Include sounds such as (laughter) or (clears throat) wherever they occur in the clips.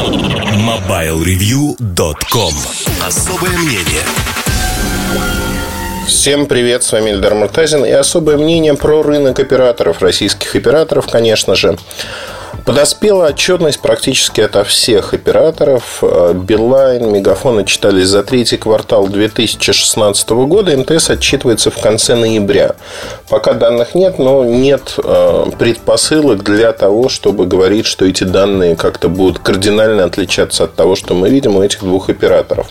MobileReview.com Особое мнение. Всем привет, с вами Эльдар Муртазин. И особое мнение про рынок операторов, российских операторов, конечно же. Подоспела отчетность практически ото всех операторов. Билайн, Мегафон отчитались за третий квартал 2016 года. МТС отчитывается в конце ноября. Пока данных нет, но нет э, предпосылок для того, чтобы говорить, что эти данные как-то будут кардинально отличаться от того, что мы видим у этих двух операторов.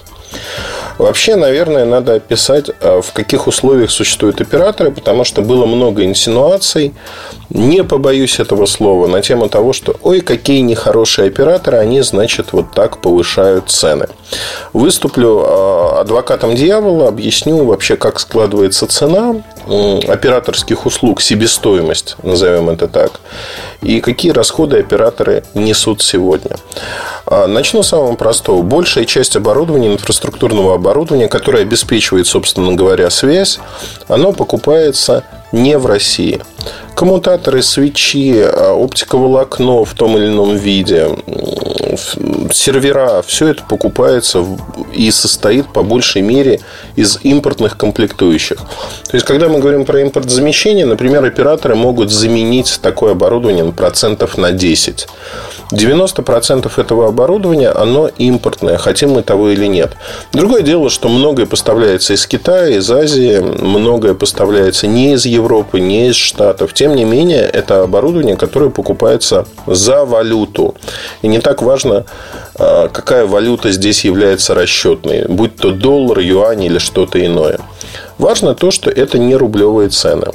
Вообще, наверное, надо описать, а, в каких условиях существуют операторы, потому что было много инсинуаций, не побоюсь этого слова, на тему того, что ой, какие нехорошие операторы, они, значит, вот так повышают цены. Выступлю а, адвокатом дьявола, объясню вообще, как складывается цена операторских услуг, себестоимость, назовем это так, и какие расходы операторы несут сегодня. А, начну с самого простого. Большая часть оборудования, инфраструктурного оборудования, которое обеспечивает, собственно говоря, связь, оно покупается не в России. Коммутаторы, свечи, а, оптиковолокно в том или ином виде, сервера, все это покупается и состоит по большей мере из импортных комплектующих. То есть, когда мы говорим про импортзамещение, например, операторы могут заменить такое оборудование на процентов на 10. 90% этого оборудования, оно импортное, хотим мы того или нет. Другое дело, что многое поставляется из Китая, из Азии, многое поставляется не из Европы, не из Штатов. Тем не менее, это оборудование, которое покупается за валюту. И не так важно, а, какая валюта здесь является расчетной, будь то доллар, юань или что-то иное. Важно то, что это не рублевые цены.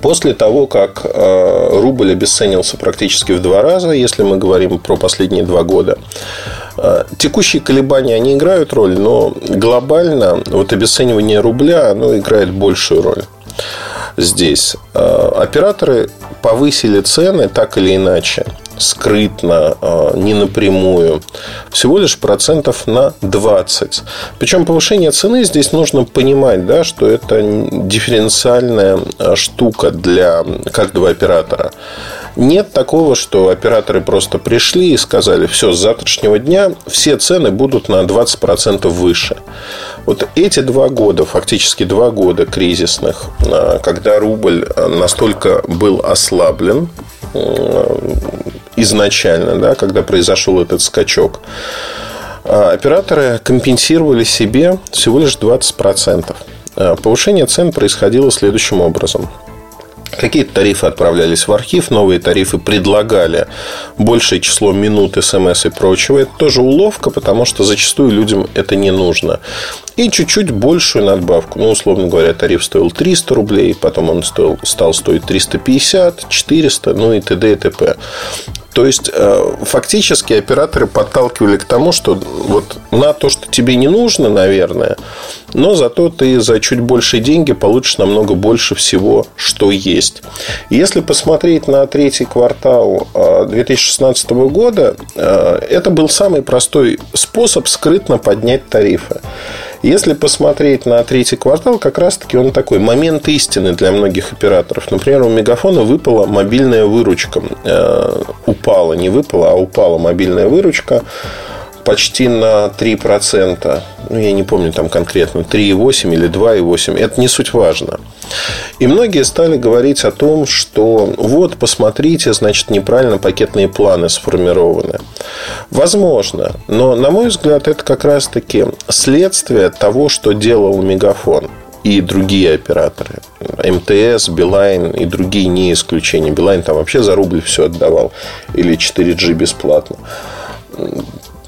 После того, как а, рубль обесценился практически в два раза, если мы говорим про последние два года, а, текущие колебания, они играют роль, но глобально вот обесценивание рубля, оно играет большую роль здесь. Операторы повысили цены так или иначе скрытно, а, не напрямую, всего лишь процентов на 20. Причем повышение цены здесь нужно понимать, да, что это дифференциальная а, штука для каждого оператора. Нет такого, что операторы просто пришли и сказали, все, с завтрашнего дня все цены будут на 20% выше. Вот эти два года, фактически два года кризисных, а, когда рубль настолько был ослаблен, изначально, да, когда произошел этот скачок, операторы компенсировали себе всего лишь 20%. А, повышение цен происходило следующим образом. Какие-то тарифы отправлялись в архив, новые тарифы предлагали большее число минут, смс и прочего. Это тоже уловка, потому что зачастую людям это не нужно. И чуть-чуть большую надбавку. Ну, условно говоря, тариф стоил 300 рублей, потом он стоил, стал стоить 350, 400, ну и т.д. и т.п. То есть, э, фактически операторы подталкивали к тому, что вот на то, что тебе не нужно, наверное, но зато ты за чуть больше деньги получишь намного больше всего, что есть. Если посмотреть на третий квартал 2016 э, года, э, это был самый простой способ скрытно поднять тарифы. Если посмотреть на третий квартал, как раз-таки он такой момент истины для многих операторов. Например, у Мегафона выпала мобильная выручка. Э, упала, не выпала, а упала мобильная выручка почти на 3%. Ну, я не помню там конкретно, 3,8 или 2,8. Это не суть важно. И многие стали говорить о том, что вот, посмотрите, значит, неправильно пакетные планы сформированы. Возможно, но, на мой взгляд, это как раз-таки следствие того, что делал Мегафон и другие операторы. МТС, Билайн и другие не исключение. Билайн там вообще за рубль все отдавал. Или 4G бесплатно.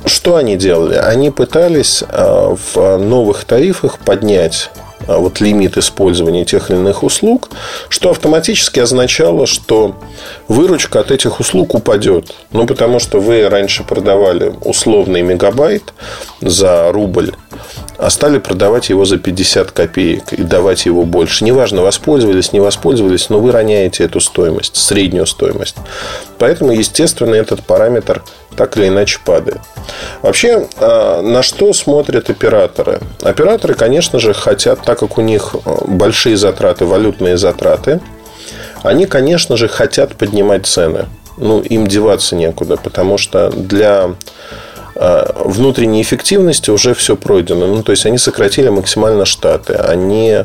Что они делали? Они пытались а, в новых тарифах поднять а, вот лимит использования тех или иных услуг, что автоматически означало, что выручка от этих услуг упадет. Ну, потому что вы раньше продавали условный мегабайт за рубль, а стали продавать его за 50 копеек и давать его больше. Неважно, воспользовались, не воспользовались, но вы роняете эту стоимость, среднюю стоимость. Поэтому, естественно, этот параметр так или иначе падает. Вообще, а, на что смотрят операторы? Операторы, конечно же, хотят, так как у них а, большие затраты, валютные затраты, они, конечно же, хотят поднимать цены. Ну, им деваться некуда, потому что для внутренней эффективности уже все пройдено. Ну, то есть они сократили максимально штаты, они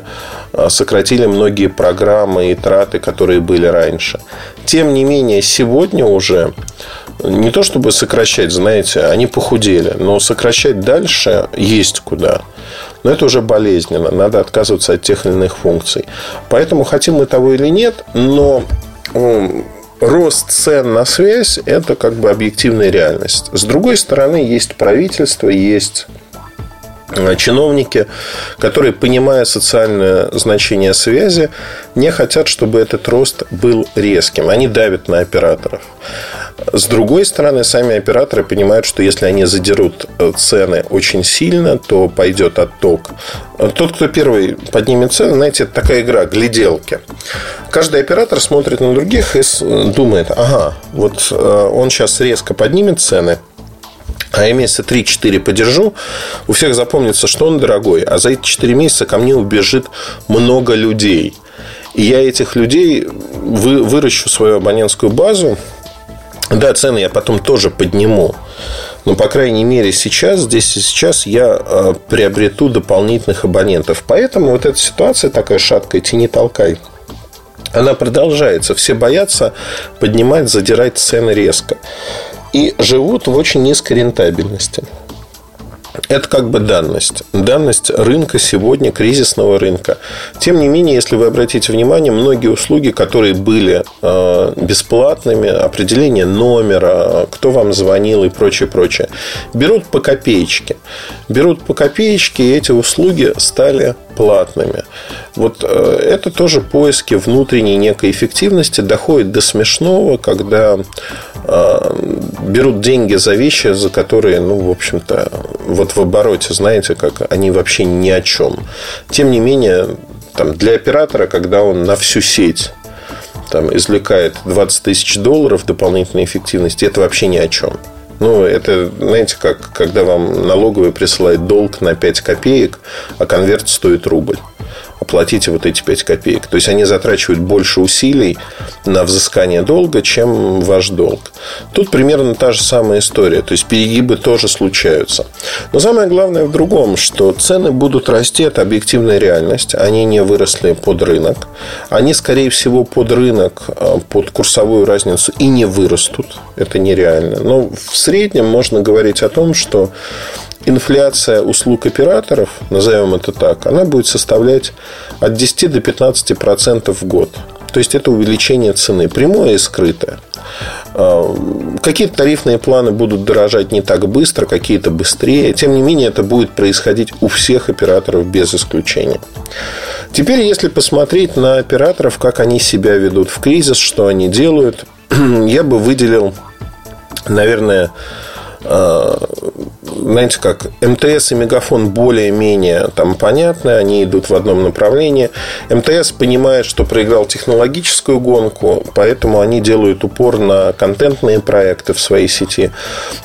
а, сократили многие программы и траты, которые были раньше. Тем не менее, сегодня уже не то чтобы сокращать, знаете, они похудели, но сокращать дальше есть куда. Но это уже болезненно, надо отказываться от тех или иных функций. Поэтому хотим мы того или нет, но рост цен на связь – это как бы объективная реальность. С другой стороны, есть правительство, есть э, чиновники, которые, понимая социальное значение связи, не хотят, чтобы этот рост был резким. Они давят на операторов. С другой стороны, сами операторы понимают, что если они задерут э, цены очень сильно, то пойдет отток. Тот, кто первый поднимет цены, знаете, это такая игра, гляделки. Каждый оператор смотрит на других и думает, ага, вот э, он сейчас резко поднимет цены, а я месяца 3-4 подержу, у всех запомнится, что он дорогой, а за эти 4 месяца ко мне убежит много людей. И я этих людей вы, выращу свою абонентскую базу, да, цены я потом тоже подниму. Но, по крайней мере, сейчас, здесь и сейчас я э, приобрету дополнительных абонентов. Поэтому вот эта ситуация такая шаткая, тяни толкай. Она продолжается. Все боятся поднимать, задирать цены резко. И живут в очень низкой рентабельности. Это как бы данность. Данность рынка сегодня, кризисного рынка. Тем не менее, если вы обратите внимание, многие услуги, которые были э, бесплатными, определение номера, кто вам звонил и прочее, прочее, берут по копеечке. Берут по копеечке, и эти услуги стали платными. Вот э, это тоже поиски внутренней некой эффективности доходит до смешного, когда э, берут деньги за вещи, за которые, ну, в общем-то, вот в обороте, знаете, как они вообще ни о чем. Тем не менее, там, для оператора, когда он на всю сеть там, извлекает 20 тысяч долларов дополнительной эффективности, это вообще ни о чем. Ну, это, знаете, как когда вам налоговый присылает долг на 5 копеек, а конверт стоит рубль оплатите вот эти 5 копеек. То есть они затрачивают больше усилий на взыскание долга, чем ваш долг. Тут примерно та же самая история. То есть перегибы тоже случаются. Но самое главное в другом, что цены будут расти, это объективная реальность. Они не выросли под рынок. Они, скорее всего, под рынок, а, под курсовую разницу и не вырастут. Это нереально. Но в среднем можно говорить о том, что инфляция услуг операторов, назовем это так, она будет составлять от 10 до 15 процентов в год. То есть это увеличение цены, прямое и скрытое. А, какие-то тарифные планы будут дорожать не так быстро, какие-то быстрее. Тем не менее, это будет происходить у всех операторов без исключения. Теперь, если посмотреть на операторов, как они себя ведут в кризис, что они делают, (clears throat) я бы выделил, наверное, знаете как, МТС и Мегафон более-менее там понятны, они идут в одном направлении. МТС понимает, что проиграл технологическую гонку, поэтому они делают упор на контентные проекты в своей сети.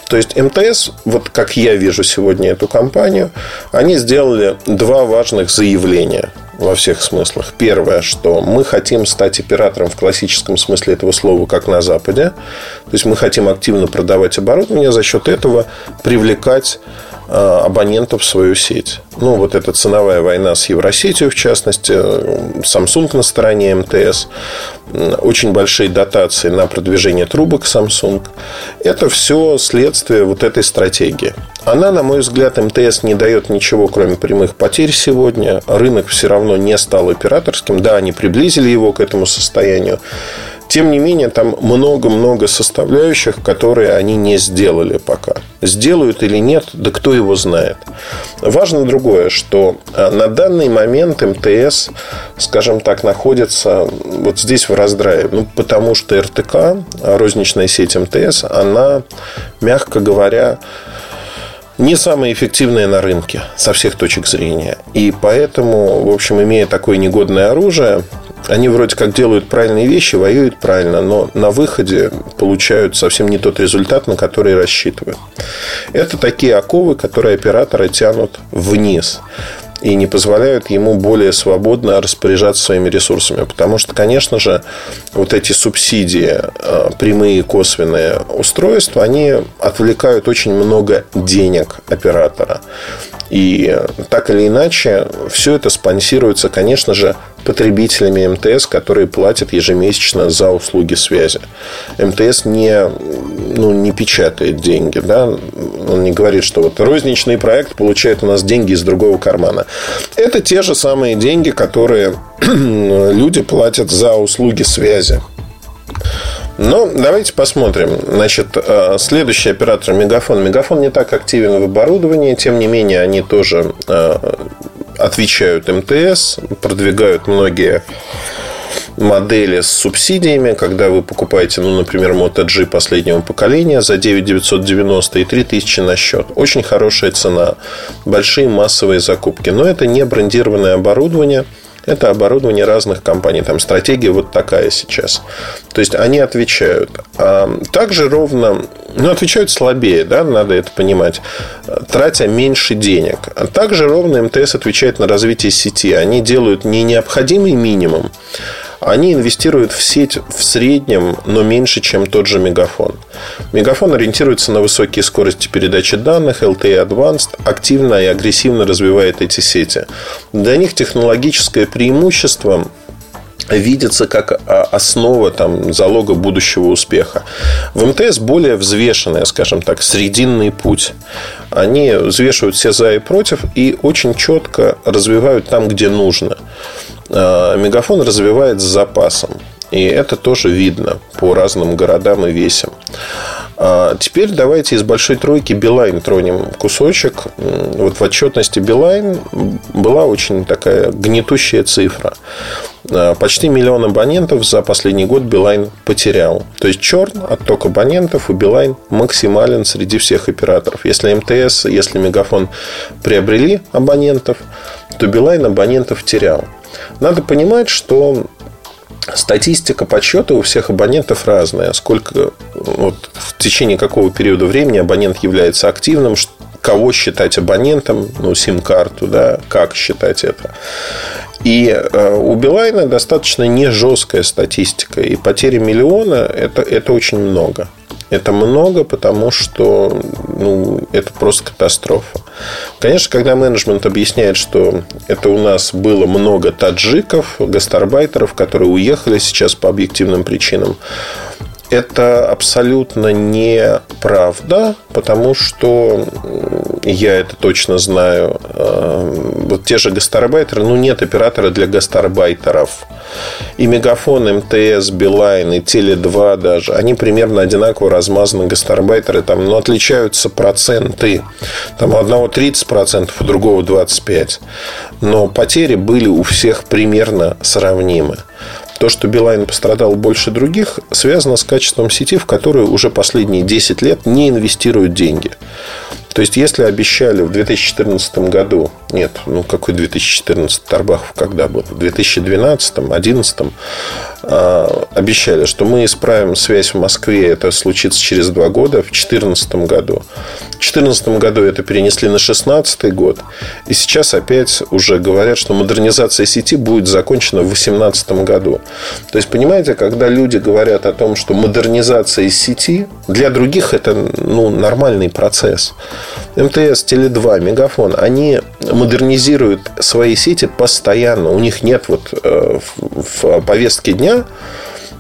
То есть МТС, вот как я вижу сегодня эту компанию, они сделали два важных заявления – во всех смыслах. Первое, что мы хотим стать оператором в классическом смысле этого слова, как на Западе. То есть мы хотим активно продавать оборудование, за счет этого привлекать абонентов в свою сеть. Ну, вот эта ценовая война с Евросетью, в частности, Samsung на стороне МТС, очень большие дотации на продвижение трубок Samsung. Это все следствие вот этой стратегии. Она, на мой взгляд, МТС не дает ничего, кроме прямых потерь сегодня. Рынок все равно не стал операторским. Да, они приблизили его к этому состоянию. Тем не менее, там много-много составляющих, которые они не сделали пока. Сделают или нет, да кто его знает. Важно другое, что а, на данный момент МТС, скажем так, находится вот здесь в раздрае. Ну, потому что РТК, розничная сеть МТС, она, мягко говоря, не самая эффективная на рынке со всех точек зрения. И поэтому, в общем, имея такое негодное оружие, они вроде как делают правильные вещи, воюют правильно, но на выходе получают совсем не тот результат, на который рассчитывают. Это такие оковы, которые операторы тянут вниз. и не позволяют ему более свободно распоряжаться своими ресурсами. Потому что, конечно же, вот эти субсидии, э, прямые и косвенные устройства, они отвлекают очень много денег оператора. И так или иначе, все это спонсируется, конечно же, потребителями МТС, которые платят ежемесячно за услуги связи. МТС не, ну, не печатает деньги. Да? Он не говорит, что вот розничный проект получает у нас деньги из другого кармана. Это те же самые деньги, которые (clears throat) люди платят за услуги связи. Но давайте посмотрим. Значит, э, следующий оператор Мегафон. Мегафон не так активен в оборудовании, тем не менее, они тоже э, отвечают МТС, продвигают многие модели с субсидиями, когда вы покупаете, ну, например, Moto G последнего поколения за 9990 и 3000 на счет. Очень хорошая цена. Большие массовые закупки. Но это не брендированное оборудование – это оборудование разных компаний. Там стратегия вот такая сейчас. То есть они отвечают. А также ровно, ну, отвечают слабее, да, надо это понимать, тратя меньше денег. А также ровно МТС отвечает на развитие сети. Они делают не необходимый минимум, они инвестируют в сеть в среднем, но меньше, чем тот же Мегафон. Мегафон ориентируется на высокие скорости передачи данных, LTE Advanced, активно и агрессивно развивает эти сети. Для них технологическое преимущество видится как а, основа там, залога будущего успеха. В МТС более взвешенный, скажем так, срединный путь. Они взвешивают все за и против и очень четко развивают там, где нужно. А, мегафон развивает с запасом. И это тоже видно по разным городам и весям. А теперь давайте из большой тройки Билайн тронем кусочек. Вот в отчетности Билайн была очень такая гнетущая цифра. А, почти миллион абонентов за последний год Билайн потерял. То есть черн отток абонентов у Билайн максимален среди всех операторов. Если МТС, если Мегафон приобрели абонентов, то Билайн абонентов терял. Надо понимать, что Статистика подсчета у всех абонентов разная. Сколько вот, в течение какого периода времени абонент является активным, кого считать абонентом, ну, сим-карту, да, как считать это. И э, у Билайна достаточно не жесткая статистика. И потери миллиона это, это очень много. Это много, потому что ну, это просто катастрофа. Конечно, когда менеджмент объясняет, что это у нас было много таджиков, гастарбайтеров, которые уехали сейчас по объективным причинам, это абсолютно неправда, потому что я это точно знаю. Э, вот те же гастарбайтеры, ну нет оператора для гастарбайтеров. И Мегафон, МТС, Билайн и Теле2 даже, они примерно одинаково размазаны гастарбайтеры, там, но отличаются проценты. Там у одного 30%, у другого 25%. Но потери были у всех примерно сравнимы. То, что Билайн пострадал больше других, связано с качеством сети, в которую уже последние 10 лет не инвестируют деньги. То есть, если обещали в 2014 году, нет, ну какой 2014, Тарбахов когда был, в 2012, 2011, а, обещали, что мы исправим связь в Москве, это случится через два года, в 2014 году. В 2014 году это перенесли на 2016 год, и сейчас опять уже говорят, что модернизация сети будет закончена в 2018 году. То есть, понимаете, когда люди говорят о том, что модернизация сети, для других это ну, нормальный процесс. МТС, Теле2, Мегафон, они модернизируют свои сети постоянно. У них нет вот э, в повестке дня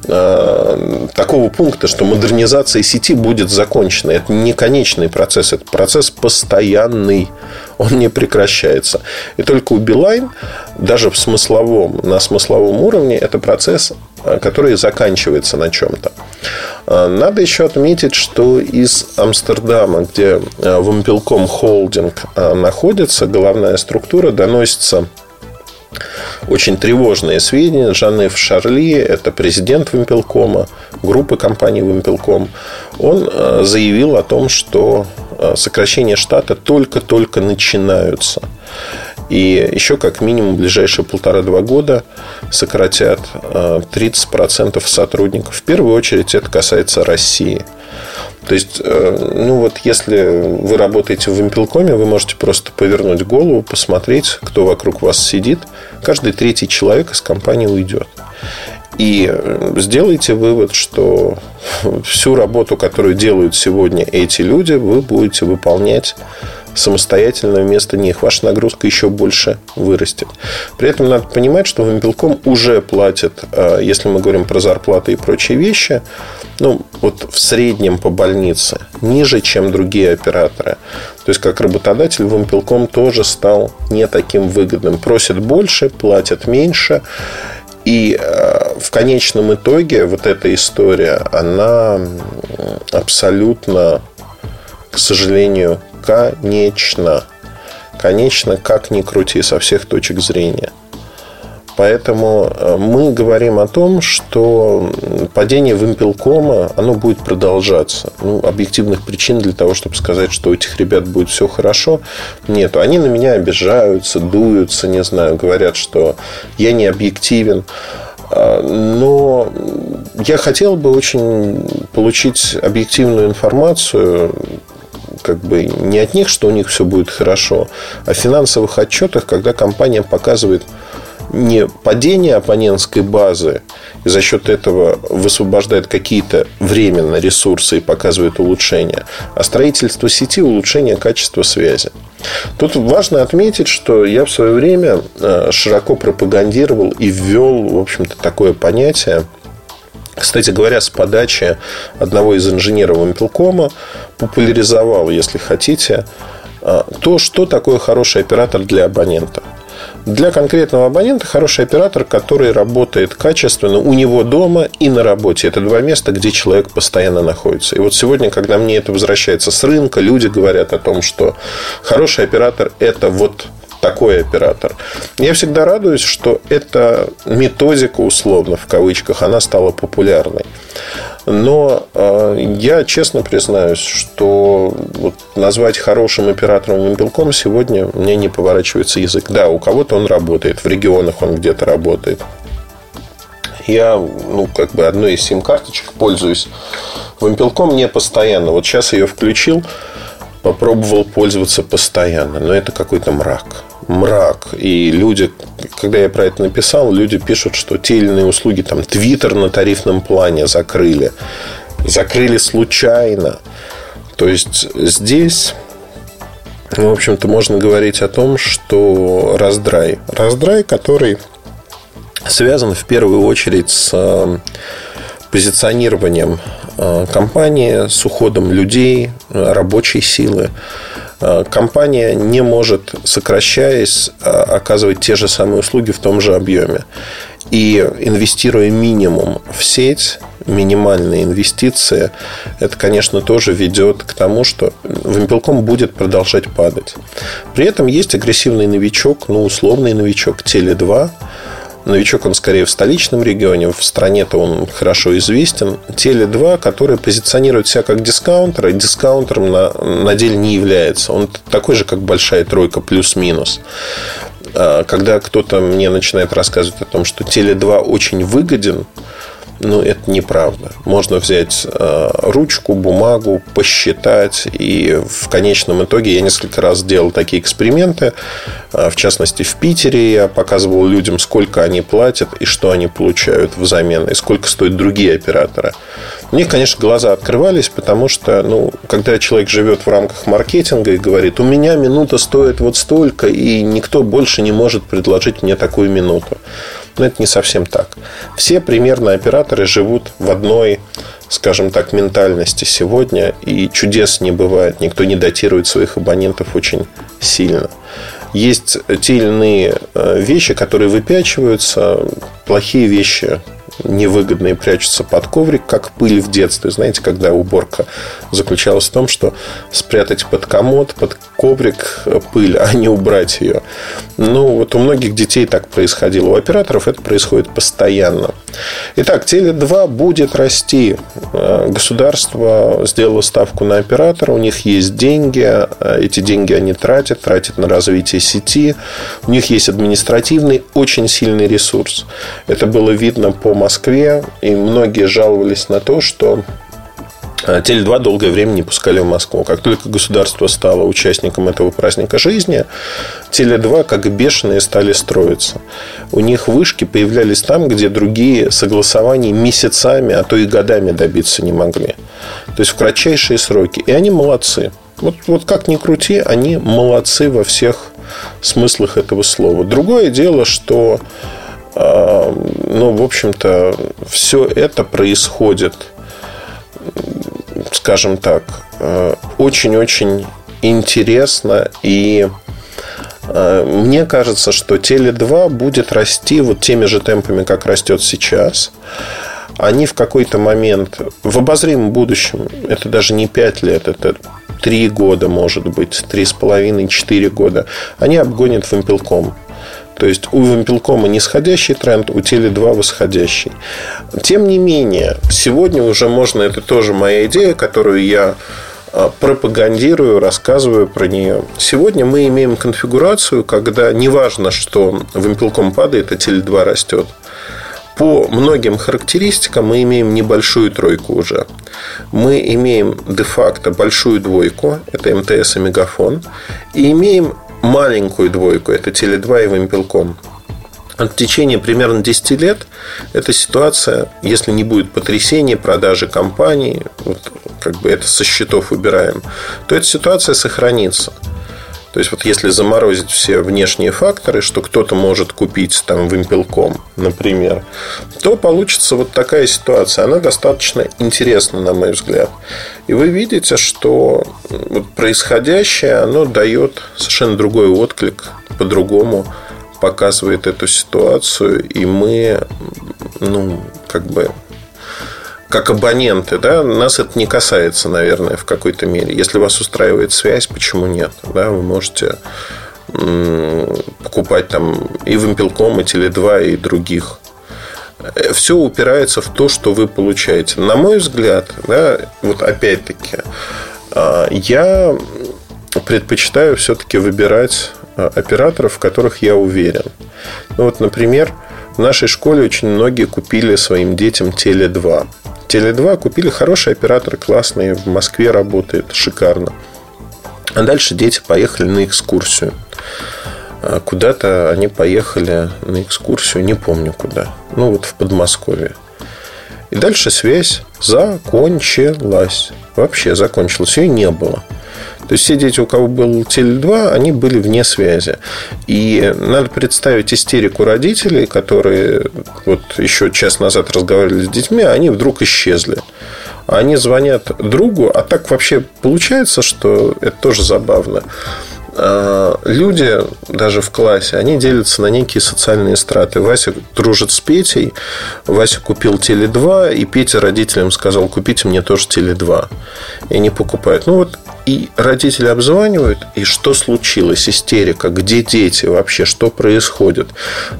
э, такого пункта, что модернизация сети будет закончена. Это не конечный процесс, это процесс постоянный. Он не прекращается. И только у Билайн, даже в смысловом, на смысловом уровне, это процесс, э, который заканчивается на чем-то. Э, надо еще отметить, что из Амстердама, где Вампелком Холдинг находится, головная структура доносится очень тревожные сведения. Жанев Шарли, это президент Вимпелкома, группы компаний Вимпелком, он э, заявил о том, что э, сокращения штата только-только начинаются. И еще как минимум в ближайшие полтора-два года сократят 30% э, сотрудников. В первую очередь это касается России. То есть, э, ну вот если вы работаете в Вимпелкоме, вы можете просто повернуть голову, посмотреть, кто вокруг вас сидит. Каждый третий человек из компании уйдет. И э, сделайте вывод, что (laughs) всю работу, которую делают сегодня эти люди, вы будете выполнять самостоятельно вместо них, ваша нагрузка еще больше вырастет. При этом надо понимать, что Вимпелком уже платит, э, если мы говорим про зарплаты и прочие вещи, ну, вот в среднем по больнице ниже, чем другие операторы. То есть, как работодатель, Вимпелком тоже стал не таким выгодным. Просит больше, платят меньше. И э, в конечном итоге вот эта история, она абсолютно, к сожалению, конечно. Конечно, как ни крути со всех точек зрения. Поэтому э, мы говорим о том, что падение вымпелкома, оно будет продолжаться. Ну, объективных причин для того, чтобы сказать, что у этих ребят будет все хорошо, нету. Они на меня обижаются, дуются, не знаю, говорят, что я не объективен. А, но я хотел бы очень получить объективную информацию как бы не от них, что у них все будет хорошо, а финансовых отчетах, когда компания показывает не падение абонентской базы и за счет этого высвобождает какие-то временно ресурсы и показывает улучшение, а строительство сети, улучшение качества связи. Тут важно отметить, что я в свое время э, широко пропагандировал и ввел, в общем-то, такое понятие, кстати говоря, с подачи одного из инженеров Импелкома популяризовал, если хотите, э, то, что такое хороший оператор для абонента – для конкретного абонента хороший оператор, который работает качественно у него дома и на работе. Это два места, где человек постоянно находится. И вот сегодня, когда мне это возвращается с рынка, люди говорят о том, что хороший оператор – это вот такой оператор. Я всегда радуюсь, что эта методика, условно, в кавычках, она стала популярной. Но э, я честно признаюсь, что вот назвать хорошим оператором мобилком сегодня мне не поворачивается язык. Да, у кого-то он работает, в регионах он где-то работает. Я, ну, как бы одной из сим-карточек пользуюсь Вампелком не постоянно. Вот сейчас ее включил, попробовал пользоваться постоянно, но это какой-то мрак мрак. И люди, когда я про это написал, люди пишут, что те или иные услуги, там, Твиттер на тарифном плане закрыли. Закрыли случайно. То есть здесь, в общем-то, можно говорить о том, что раздрай. Раздрай, который связан в первую очередь с э, позиционированием э, компании, с уходом людей, рабочей силы. Э, компания не может, сокращаясь, э, оказывать те же самые услуги в том же объеме. И инвестируя минимум в сеть, минимальные инвестиции, это, конечно, тоже ведет к тому, что Вимпелком будет продолжать падать. При этом есть агрессивный новичок, ну, условный новичок Теле2, Новичок он скорее в столичном регионе, в стране-то он хорошо известен. Теле2, который позиционирует себя как дискаунтер, и дискаунтером на, на деле не является. Он такой же, как большая тройка, плюс-минус. А, когда кто-то мне начинает рассказывать о том, что Теле2 очень выгоден, ну, это неправда. Можно взять э, ручку, бумагу, посчитать. И в конечном итоге я несколько раз делал такие эксперименты. Э, в частности, в Питере я показывал людям, сколько они платят и что они получают взамен. И сколько стоят другие операторы. У них, конечно, глаза открывались, потому что, ну, когда человек живет в рамках маркетинга и говорит, у меня минута стоит вот столько, и никто больше не может предложить мне такую минуту. Но это не совсем так. Все примерно операторы живут в одной, скажем так, ментальности сегодня, и чудес не бывает. Никто не датирует своих абонентов очень сильно. Есть те или иные э, вещи, которые выпячиваются, плохие вещи невыгодно и прячутся под коврик, как пыль в детстве. Знаете, когда уборка заключалась в том, что спрятать под комод, под коврик пыль, (laughs) а не убрать ее. Ну, вот у многих детей так происходило. У операторов это происходит постоянно. Итак, Теле2 будет расти. Э, государство сделало ставку на оператора, у них есть деньги, э, эти деньги они тратят, тратят на развитие сети, у них есть административный очень сильный ресурс. Это было видно по Москве, и многие жаловались на то, что а Теле2 долгое время не пускали в Москву. Как только государство стало участником этого праздника жизни, Теле2 как бешеные стали строиться. У них вышки появлялись там, где другие согласований месяцами, а то и годами добиться не могли. То есть в кратчайшие сроки. И они молодцы. Вот, вот как ни крути, они молодцы во всех смыслах этого слова. Другое дело, что э, ну, в общем-то, все это происходит скажем так, э, очень-очень интересно. И э, мне кажется, что Теле2 будет расти вот теми же темпами, как растет сейчас. Они в какой-то момент, в обозримом будущем, это даже не 5 лет, это 3 года, может быть, 3,5-4 года, они обгонят вымпелком. То есть у Вимпелкома нисходящий тренд, у Теле2 восходящий. Тем не менее, сегодня уже можно, это тоже моя идея, которую я а, пропагандирую, рассказываю про нее. Сегодня мы имеем конфигурацию, когда неважно, что Вимпелком падает, а Теле2 растет. По многим характеристикам мы имеем небольшую тройку уже. Мы имеем де-факто большую двойку, это МТС и Мегафон, и имеем маленькую двойку, это Теле2 и Вимпелком. В течение примерно 10 лет эта ситуация, если не будет потрясения, продажи компании, вот как бы это со счетов убираем, то эта ситуация сохранится. То есть, вот если заморозить все внешние факторы, что кто-то может купить там вимпелком, например, то получится вот такая ситуация. Она достаточно интересна, на мой взгляд. И вы видите, что вот происходящее, оно дает совершенно другой отклик, по-другому показывает эту ситуацию, и мы, ну, как бы как абоненты, да, нас это не касается, наверное, в какой-то мере. Если вас устраивает связь, почему нет? Да, вы можете покупать там и Вимпелком, и Теле2, и других. Все упирается в то, что вы получаете. На мой взгляд, да, вот опять-таки, а, я предпочитаю все-таки выбирать а, операторов, в которых я уверен. Ну, вот, например, в нашей школе очень многие купили своим детям Теле2. Теле2 купили хороший оператор, классный, в Москве работает, шикарно. А дальше дети поехали на экскурсию. А куда-то они поехали на экскурсию, не помню куда. Ну, вот в Подмосковье. И дальше связь закончилась. Вообще закончилась. Ее не было. То есть все дети, у кого был Теле2, они были вне связи. И надо представить истерику родителей, которые вот еще час назад разговаривали с детьми, а они вдруг исчезли. Они звонят другу, а так вообще получается, что это тоже забавно а, люди даже в классе, они делятся на некие социальные страты. Вася дружит с Петей, Вася купил Теле2, и Петя родителям сказал, купите мне тоже Теле2. И они покупают. Ну вот и родители обзванивают, и что случилось, истерика, где дети вообще, что происходит.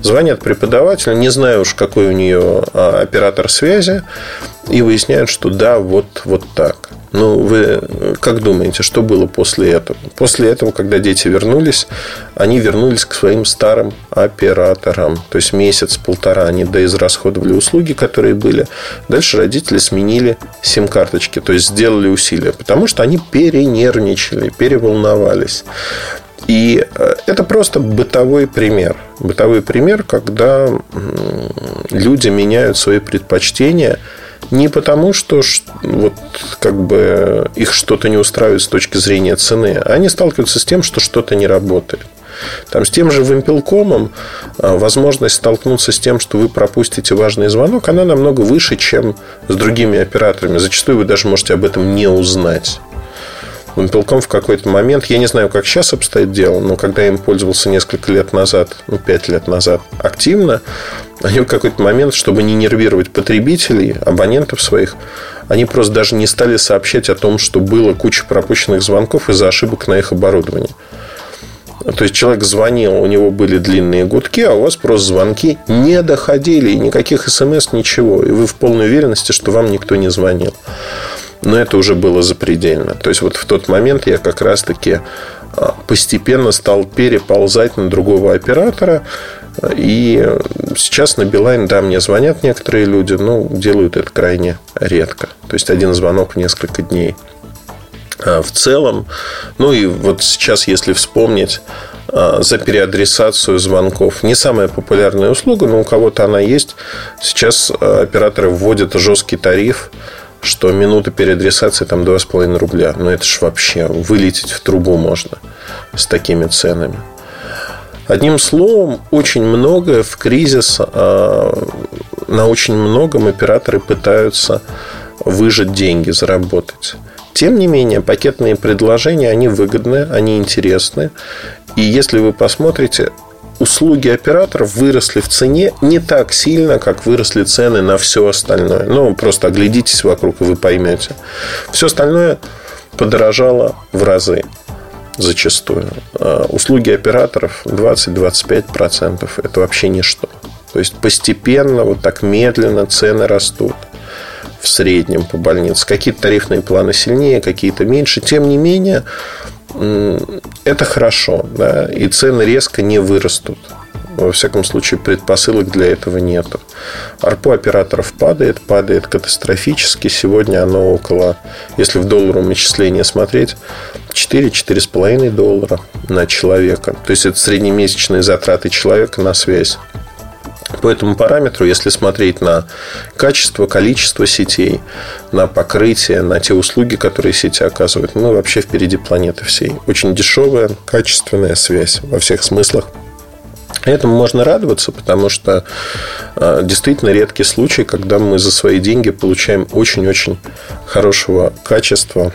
Звонят преподавателю, не знаю уж, какой у нее а, оператор связи, и выясняют, что да, вот, вот так. Ну, вы как думаете, что было после этого? После этого, когда дети вернулись, они вернулись к своим старым операторам. То есть месяц-полтора они доизрасходовали услуги, которые были. Дальше родители сменили сим-карточки, то есть сделали усилия, потому что они перенервничали, переволновались. И э, это просто бытовой пример. Бытовой пример, когда люди меняют свои предпочтения – не потому, что вот, как бы их что-то не устраивает с точки зрения цены, они сталкиваются с тем, что что-то не работает. Там с тем же вимпелкомом а, возможность столкнуться с тем, что вы пропустите важный звонок, она намного выше, чем с другими операторами. Зачастую вы даже можете об этом не узнать. Мобилком в какой-то момент, я не знаю, как сейчас обстоит дело, но когда я им пользовался несколько лет назад, ну, пять лет назад активно, они в какой-то момент, чтобы не нервировать потребителей, абонентов своих, они просто даже не стали сообщать о том, что было куча пропущенных звонков из-за ошибок на их оборудовании. То есть человек звонил, у него были длинные гудки, а у вас просто звонки не доходили, никаких смс, ничего. И вы в полной уверенности, что вам никто не звонил. Но это уже было запредельно. То есть вот в тот момент я как раз-таки а, постепенно стал переползать на другого оператора. И сейчас на Билайн, да, мне звонят некоторые люди, но делают это крайне редко. То есть один звонок в несколько дней. А, в целом. Ну и вот сейчас, если вспомнить а, за переадресацию звонков. Не самая популярная услуга, но у кого-то она есть. Сейчас операторы вводят жесткий тариф, что минута переадресации там 2,5 рубля. Но это ж вообще вылететь в трубу можно с такими ценами. Одним словом, очень многое в кризис, на очень многом операторы пытаются выжать деньги, заработать. Тем не менее, пакетные предложения, они выгодны, они интересны. И если вы посмотрите, услуги операторов выросли в цене не так сильно, как выросли цены на все остальное. Ну, просто оглядитесь вокруг, и вы поймете. Все остальное подорожало в разы зачастую. А услуги операторов 20-25% это вообще ничто. То есть постепенно, вот так медленно цены растут в среднем по больнице. Какие-то тарифные планы сильнее, какие-то меньше. Тем не менее, это хорошо. Да? И цены резко не вырастут. Во всяком случае, предпосылок для этого нет. Арпу операторов падает, падает катастрофически. Сегодня оно около, если в долларовом исчислении смотреть, 4-4,5 доллара на человека. То есть, это среднемесячные затраты человека на связь. По этому параметру, если смотреть на качество, количество сетей, на покрытие, на те услуги, которые сети оказывают, мы вообще впереди планеты всей. Очень дешевая, качественная связь во всех смыслах. Этому можно радоваться, потому что э, действительно редкий случай, когда мы за свои деньги получаем очень-очень хорошего качества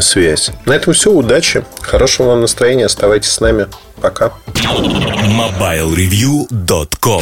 связь. На этом все. Удачи. Хорошего вам настроения. Оставайтесь с нами. Пока. MobileReview.com